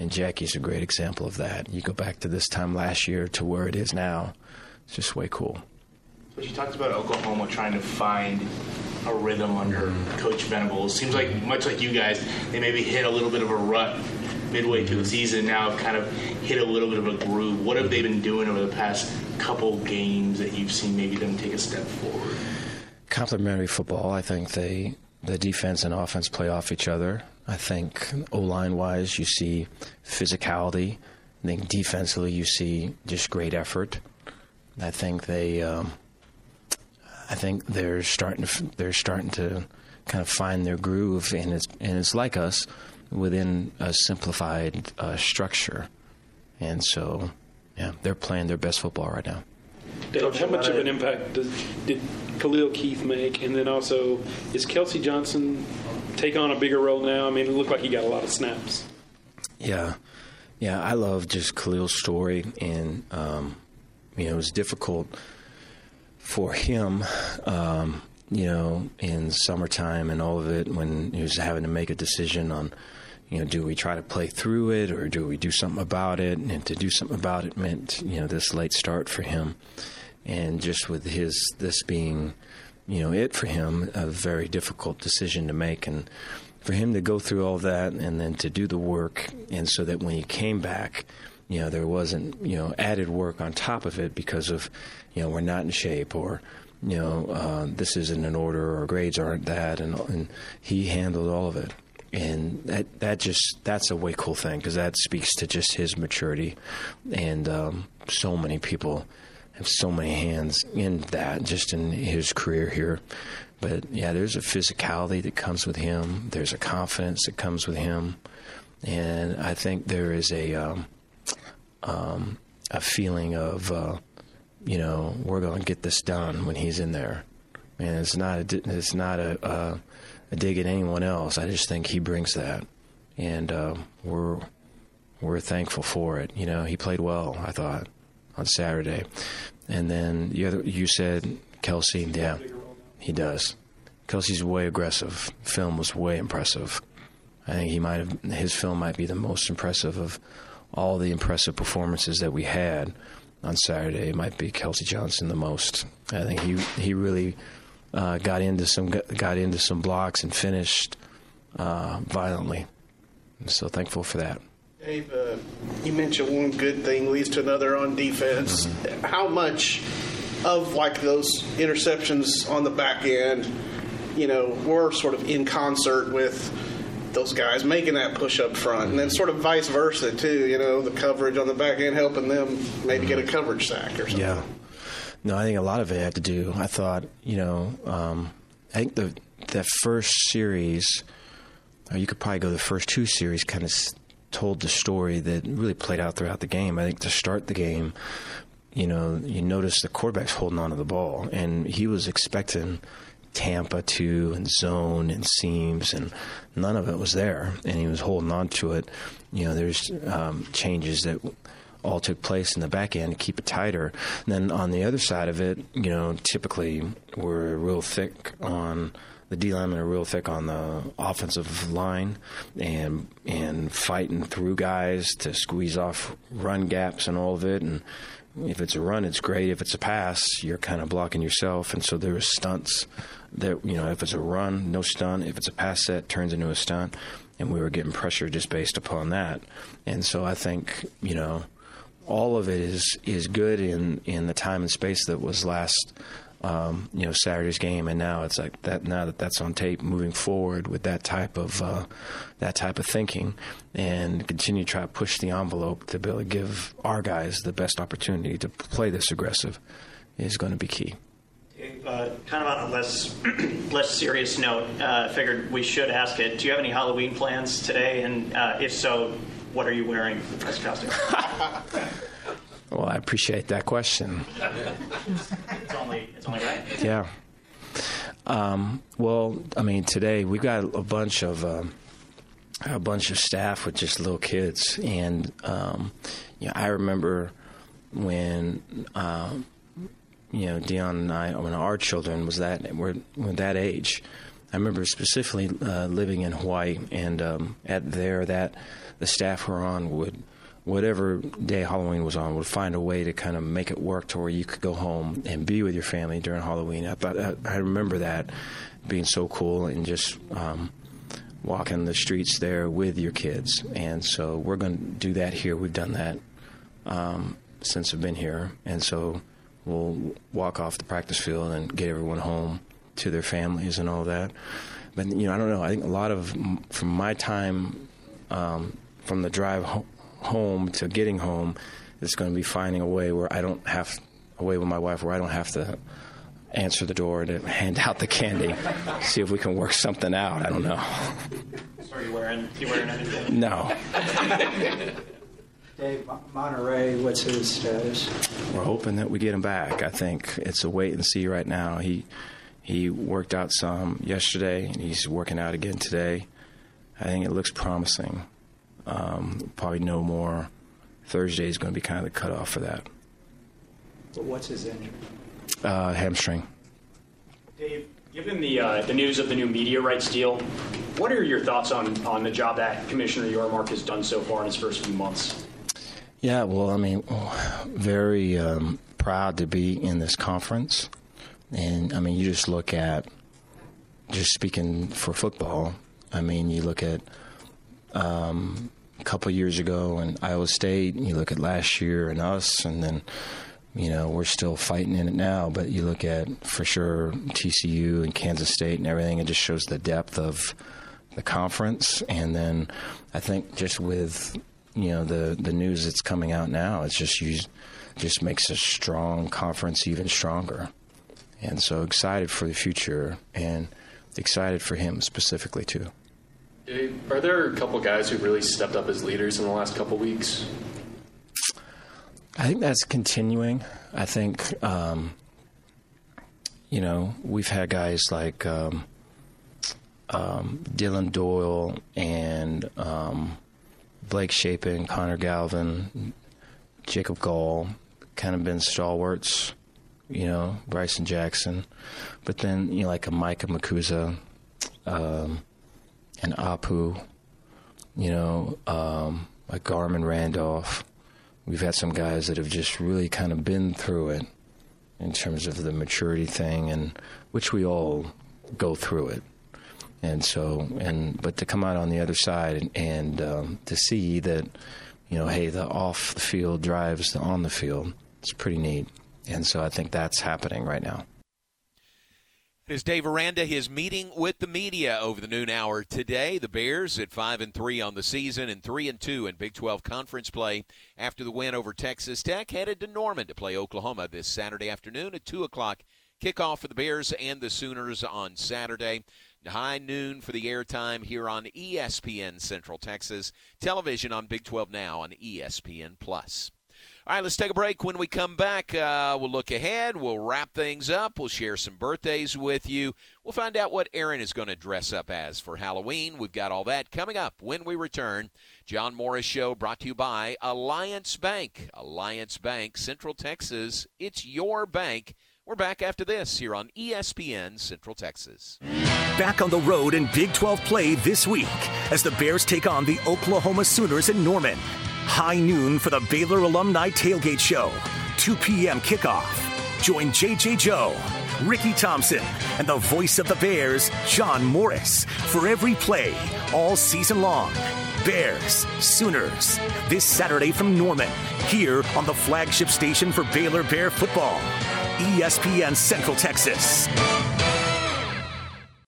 And Jackie's a great example of that. You go back to this time last year to where it is now. It's just way cool. But you talked about Oklahoma trying to find a rhythm under Coach Venables. Seems like much like you guys, they maybe hit a little bit of a rut midway through the season. Now have kind of hit a little bit of a groove. What have they been doing over the past couple games that you've seen maybe them take a step forward? Complementary football. I think they the defense and offense play off each other. I think O line wise, you see physicality. I think defensively, you see just great effort. I think they, um, I think they're starting to they're starting to kind of find their groove, and it's and it's like us within a simplified uh, structure, and so yeah, they're playing their best football right now. Dave, how much of an impact does, did Khalil Keith make? And then also, is Kelsey Johnson take on a bigger role now? I mean, it looked like he got a lot of snaps. Yeah, yeah, I love just Khalil's story, and um, you know, it was difficult for him, um, you know, in summertime and all of it when he was having to make a decision on, you know, do we try to play through it or do we do something about it? And to do something about it meant, you know, this late start for him, and just with his this being, you know, it for him, a very difficult decision to make, and for him to go through all that and then to do the work, and so that when he came back, you know, there wasn't, you know, added work on top of it because of, you know, we're not in shape or, you know, uh, this isn't in order or grades aren't that, and and he handled all of it, and that that just that's a way cool thing because that speaks to just his maturity, and um, so many people have so many hands in that just in his career here. But yeah, there's a physicality that comes with him. There's a confidence that comes with him, and I think there is a um, um, a feeling of uh, you know we're going to get this done when he's in there. And it's not a, it's not a, a, a dig at anyone else. I just think he brings that, and uh, we're we're thankful for it. You know, he played well. I thought on Saturday, and then the other you said Kelsey, yeah, he does. Kelsey's way aggressive. Film was way impressive. I think he might have his film might be the most impressive of all the impressive performances that we had on Saturday. It might be Kelsey Johnson the most. I think he he really uh, got into some got into some blocks and finished uh, violently. so thankful for that. Dave, uh, you mentioned one good thing leads to another on defense. How much of like those interceptions on the back end, you know, were sort of in concert with those guys making that push up front, and then sort of vice versa too. You know, the coverage on the back end helping them maybe get a coverage sack or something. Yeah. No, I think a lot of it had to do. I thought, you know, um, I think the that first series, or you could probably go the first two series, kind of told the story that really played out throughout the game. I think to start the game, you know, you notice the quarterback's holding on to the ball, and he was expecting Tampa to and zone and seams, and none of it was there, and he was holding on to it. You know, there's um, changes that all took place in the back end to keep it tighter. And then on the other side of it, you know, typically we're real thick on the D linemen are real thick on the offensive line and and fighting through guys to squeeze off run gaps and all of it. And if it's a run, it's great. If it's a pass, you're kind of blocking yourself. And so there are stunts that you know, if it's a run, no stunt. If it's a pass set, turns into a stunt. And we were getting pressure just based upon that. And so I think you know all of it is is good in in the time and space that was last um, you know Saturday's game, and now it's like that. Now that that's on tape, moving forward with that type of uh, that type of thinking, and continue to try to push the envelope to be able to give our guys the best opportunity to play this aggressive is going to be key. Uh, kind of on a less less serious note, uh, I figured we should ask it. Do you have any Halloween plans today? And uh, if so, what are you wearing for the dress costume? Well, I appreciate that question. it's only it's only right. Yeah. Um, well, I mean, today we've got a bunch of um, a bunch of staff with just little kids, and um, you know, I remember when um, you know Dion and I, when our children was that were, were that age. I remember specifically uh, living in Hawaii, and um, at there that the staff were on would whatever day Halloween was on, would find a way to kind of make it work to where you could go home and be with your family during Halloween. I thought I remember that being so cool and just um, walking the streets there with your kids. And so we're going to do that here. We've done that um, since I've been here, and so we'll walk off the practice field and get everyone home to their families and all that. But you know, I don't know. I think a lot of from my time um, from the drive home to getting home is going to be finding a way where I don't have a way with my wife where I don't have to answer the door to hand out the candy. See if we can work something out. I don't know. So are you wearing? You wearing anything? No. Dave Monaray, what's his status? We're hoping that we get him back. I think it's a wait and see right now. He he worked out some yesterday, and he's working out again today. I think it looks promising. Um, probably no more. Thursday is going to be kind of the cutoff for that. But what's his injury? Uh, hamstring. Dave, given the uh, the news of the new media rights deal, what are your thoughts on on the job that Commissioner Yormark has done so far in his first few months? Yeah, well, I mean, very um, proud to be in this conference, and I mean, you just look at just speaking for football. I mean, you look at um, a couple years ago in Iowa State. You look at last year and us, and then you know we're still fighting in it now. But you look at for sure TCU and Kansas State and everything. It just shows the depth of the conference. And then I think just with you know the the news that's coming out now, it's just used, just makes a strong conference even stronger. And so excited for the future and excited for him specifically too. Are there a couple guys who really stepped up as leaders in the last couple weeks? I think that's continuing. I think, um, you know, we've had guys like um, um, Dillon Doyle and um, Blake Shapen, Connor Galvin, Jacob Gall, kind of been stalwarts, you know, Bryson Jackson. But then, you know, like a Micah Makuza, um, and Apu, you know, um, like Garmon Randolph. We've had some guys that have just really kind of been through it in terms of the maturity thing, and which we all go through it. And so, and but to come out on the other side and, and um, to see that, you know, hey, the off the field drives the on the field, it's pretty neat. And so I think that's happening right now. As Dave Aranda His meeting with the media over the noon hour today. The Bears at five and three on the season and three and two in Big 12 conference play after the win over Texas Tech. Headed to Norman to play Oklahoma this Saturday afternoon at two o'clock. Kickoff for the Bears and the Sooners on Saturday. high noon for the airtime here on ESPN Central Texas, television on Big 12 Now on ESPN Plus. All right, let's take a break. When we come back, uh, we'll look ahead. We'll wrap things up. We'll share some birthdays with you. We'll find out what Aaron is going to dress up as for Halloween. We've got all that coming up when we return. John Morris Show brought to you by Alliance Bank. Alliance Bank, Central Texas. It's your bank. We're back after this here on ESPN Central Texas. Back on the road in Big 12 play this week as the Bears take on the Oklahoma Sooners in Norman. High noon for the Baylor Alumni Tailgate Show. 2 p.m. kickoff. Join JJ Joe, Ricky Thompson, and the voice of the Bears, John Morris, for every play all season long. Bears, Sooners, this Saturday from Norman, here on the flagship station for Baylor Bear football, ESPN Central Texas.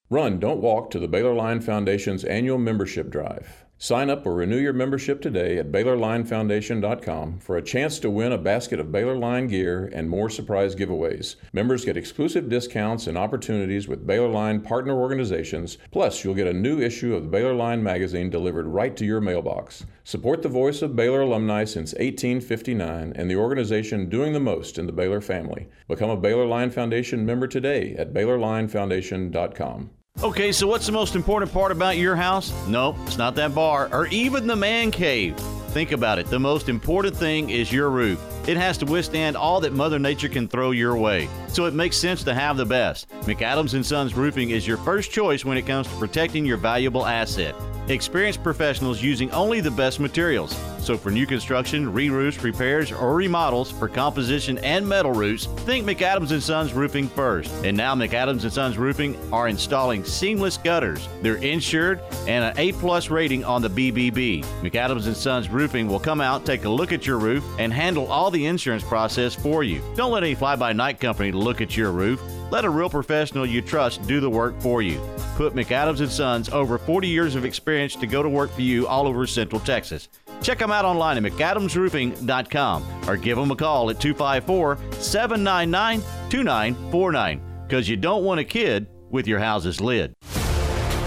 Run, don't walk to the Baylor Line Foundation's annual membership drive. Sign up or renew your membership today at BaylorLineFoundation.com for a chance to win a basket of Baylor Line gear and more surprise giveaways. Members get exclusive discounts and opportunities with Baylor Line partner organizations. Plus, you'll get a new issue of the Baylor Line magazine delivered right to your mailbox. Support the voice of Baylor alumni since 1859 and the organization doing the most in the Baylor family. Become a Baylor Line Foundation member today at BaylorLineFoundation.com. Okay, so what's the most important part about your house? Nope, it's not that bar or even the man cave. Think about it. The most important thing is your roof. It has to withstand all that Mother Nature can throw your way. So it makes sense to have the best. McAdams Sons Roofing is your first choice when it comes to protecting your valuable asset. Experienced professionals using only the best materials. So for new construction, re-roofs, repairs, or remodels for composition and metal roofs, think McAdams Sons Roofing first. And now McAdams Sons Roofing are installing seamless gutters. They're insured and an A-plus rating on the BBB. McAdams Sons Roofing will come out, take a look at your roof, and handle all the insurance process for you. Don't let any fly-by-night company look at your roof. Let a real professional you trust do the work for you. Put McAdams and Sons over 40 years of experience to go to work for you all over Central Texas. Check them out online at McAdamsRoofing.com or give them a call at 254 799 2949 because you don't want a kid with your house's lid.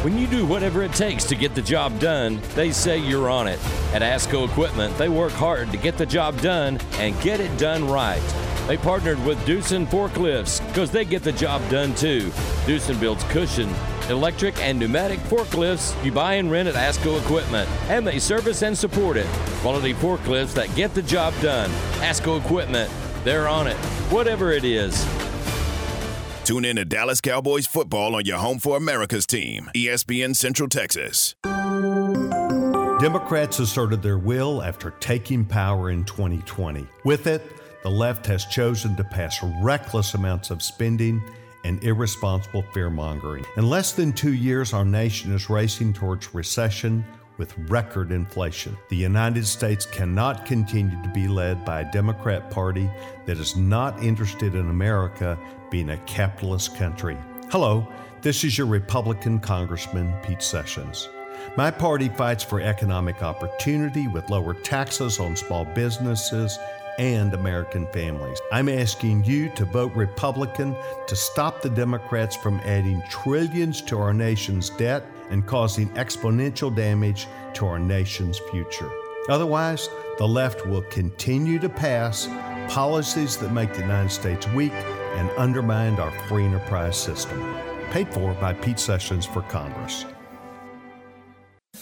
When you do whatever it takes to get the job done, they say you're on it. At ASCO Equipment, they work hard to get the job done and get it done right. They partnered with Doosan Forklifts because they get the job done too. Doosan builds cushion, electric, and pneumatic forklifts you buy and rent at ASCO Equipment, and they service and support it. Quality forklifts that get the job done. ASCO Equipment, they're on it, whatever it is. Tune in to Dallas Cowboys football on your home for America's team, ESPN Central Texas. Democrats asserted their will after taking power in 2020. With it, the left has chosen to pass reckless amounts of spending and irresponsible fear mongering. In less than two years, our nation is racing towards recession with record inflation. The United States cannot continue to be led by a Democrat Party that is not interested in America being a capitalist country. Hello, this is your Republican Congressman, Pete Sessions. My party fights for economic opportunity with lower taxes on small businesses and American families. I'm asking you to vote Republican to stop the Democrats from adding trillions to our nation's debt and causing exponential damage to our nation's future. Otherwise, the left will continue to pass policies that make the United States weak and undermine our free enterprise system. Paid for by Pete Sessions for Congress.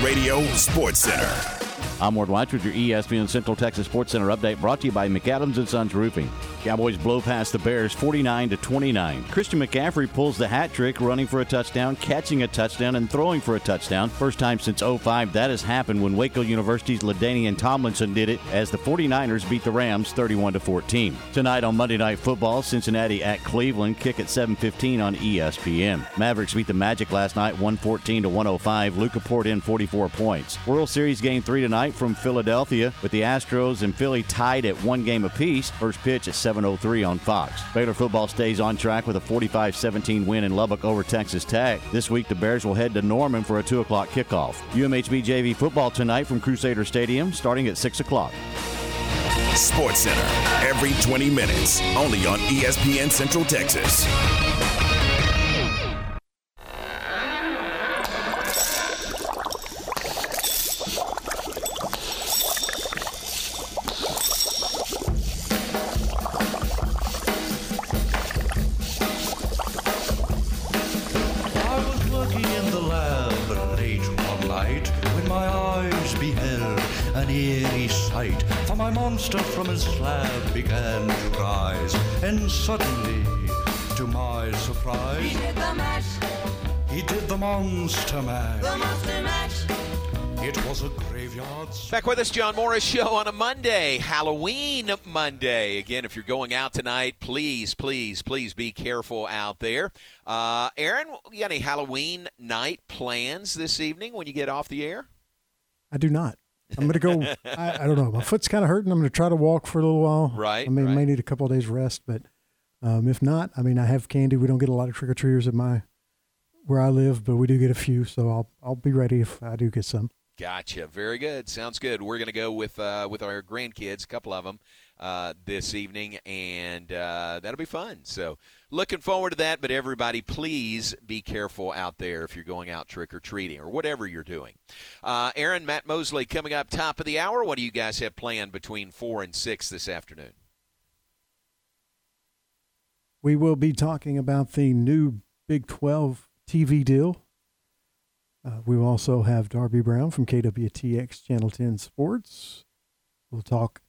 Radio Sports Center. I'm Ward Watch with your ESPN Central Texas Sports Center update brought to you by McAdams and Sons Roofing. Cowboys blow past the Bears 49 to 29. Christian McCaffrey pulls the hat trick, running for a touchdown, catching a touchdown, and throwing for a touchdown. First time since 05 that has happened when Waco University's LaDainian Tomlinson did it as the 49ers beat the Rams 31 to 14. Tonight on Monday Night Football, Cincinnati at Cleveland, kick at 7:15 on ESPN. Mavericks beat the Magic last night 114 to 105. Luka poured in 44 points. World Series Game 3 tonight from Philadelphia with the Astros and Philly tied at one game apiece. First pitch at 7:03 on Fox. Baylor football stays on track with a 45-17 win in Lubbock over Texas Tech. This week the Bears will head to Norman for a 2 o'clock kickoff. UMHB JV football tonight from Crusader Stadium starting at 6 o'clock. Sports Center, every 20 minutes, only on ESPN Central Texas. Slab began to rise, and suddenly, to my surprise, He did the mash, he did the monster mash. the monster mash. It was a graveyard. Back with us, John Morris Show on a Monday, Halloween Monday. Again, if you're going out tonight, please, please, please be careful out there. Uh, Aaron, you got any Halloween night plans this evening when you get off the air? I do not. I'm going to go. I, I don't know. My foot's kind of hurting. I'm going to try to walk for a little while. Right, I mean, right. may need a couple of days rest, but um, if not, I mean, I have candy. We don't get a lot of trick or treaters at my where I live, but we do get a few. So I'll I'll be ready if I do get some. Gotcha. Very good. Sounds good. We're going to go with uh, with our grandkids, a couple of them, uh, this evening, and uh, that'll be fun. So, looking forward to that. But everybody, please be careful out there if you're going out trick or treating or whatever you're doing. Uh, Aaron, Matt Mosley, coming up top of the hour. What do you guys have planned between four and six this afternoon? We will be talking about the new Big 12 TV deal. Uh, we will also have Darby Brown from KWTX Channel 10 Sports. We'll talk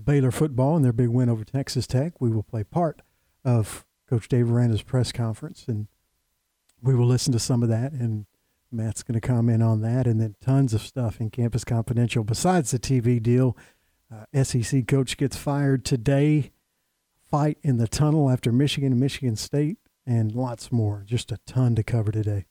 Baylor football and their big win over Texas Tech. We will play part of Coach Dave Aranda's press conference, and we will listen to some of that. And Matt's going to comment on that, and then tons of stuff in Campus Confidential besides the TV deal. Uh, SEC coach gets fired today. Fight in the tunnel after Michigan and Michigan State, and lots more. Just a ton to cover today.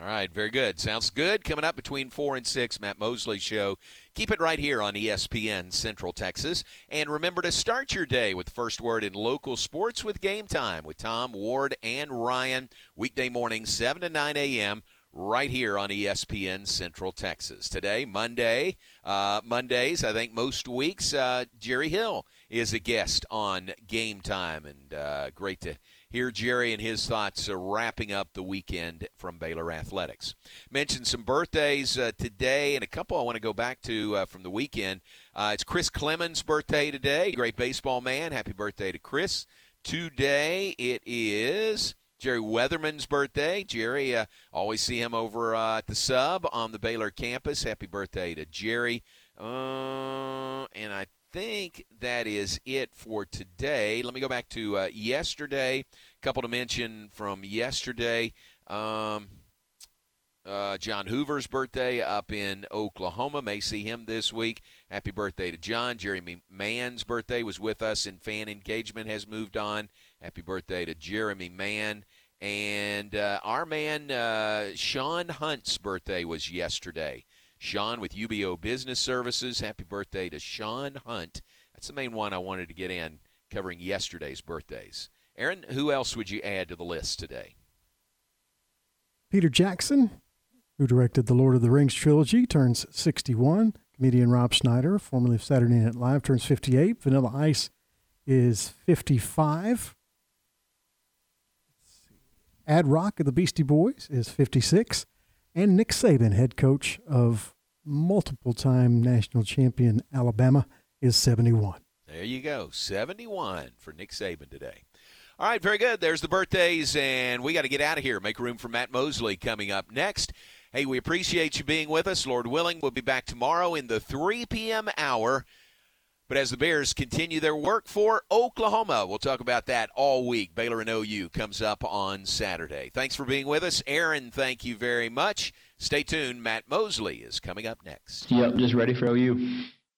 All right, very good. Sounds good. Coming up between 4 and 6, Matt Mosley Show. Keep it right here on ESPN Central Texas. And remember to start your day with the first word in local sports with Game Time with Tom, Ward, and Ryan. Weekday morning, 7 to 9 a.m., right here on ESPN Central Texas. Today, Monday. Uh, Mondays, I think most weeks, uh, Jerry Hill is a guest on Game Time. And uh, great to hear Jerry and his thoughts uh, wrapping up the weekend from Baylor Athletics. Mentioned some birthdays uh, today and a couple I want to go back to uh, from the weekend. Uh, it's Chris Clemens' birthday today. Great baseball man. Happy birthday to Chris. Today it is Jerry Weatherman's birthday. Jerry, uh, always see him over uh, at the sub on the Baylor campus. Happy birthday to Jerry. Uh, and I think that is it for today. Let me go back to uh, yesterday. A couple to mention from yesterday. Um, uh, John Hoover's birthday up in Oklahoma. May see him this week. Happy birthday to John. Jeremy Mann's birthday was with us, and fan engagement has moved on. Happy birthday to Jeremy Mann. And uh, our man uh, Sean Hunt's birthday was yesterday. Sean with UBO Business Services. Happy birthday to Sean Hunt. That's the main one I wanted to get in covering yesterday's birthdays. Aaron, who else would you add to the list today? Peter Jackson, who directed the Lord of the Rings trilogy, turns 61. Comedian Rob Schneider, formerly of Saturday Night Live, turns 58. Vanilla Ice is 55. Ad Rock of the Beastie Boys is 56. And Nick Saban, head coach of multiple time national champion Alabama, is 71. There you go. 71 for Nick Saban today. All right, very good. There's the birthdays, and we got to get out of here. Make room for Matt Mosley coming up next. Hey, we appreciate you being with us. Lord willing, we'll be back tomorrow in the 3 p.m. hour. But as the Bears continue their work for Oklahoma, we'll talk about that all week. Baylor and OU comes up on Saturday. Thanks for being with us. Aaron, thank you very much. Stay tuned. Matt Mosley is coming up next. Yep, just ready for OU.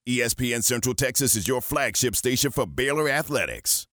ESPN Central Texas is your flagship station for Baylor Athletics.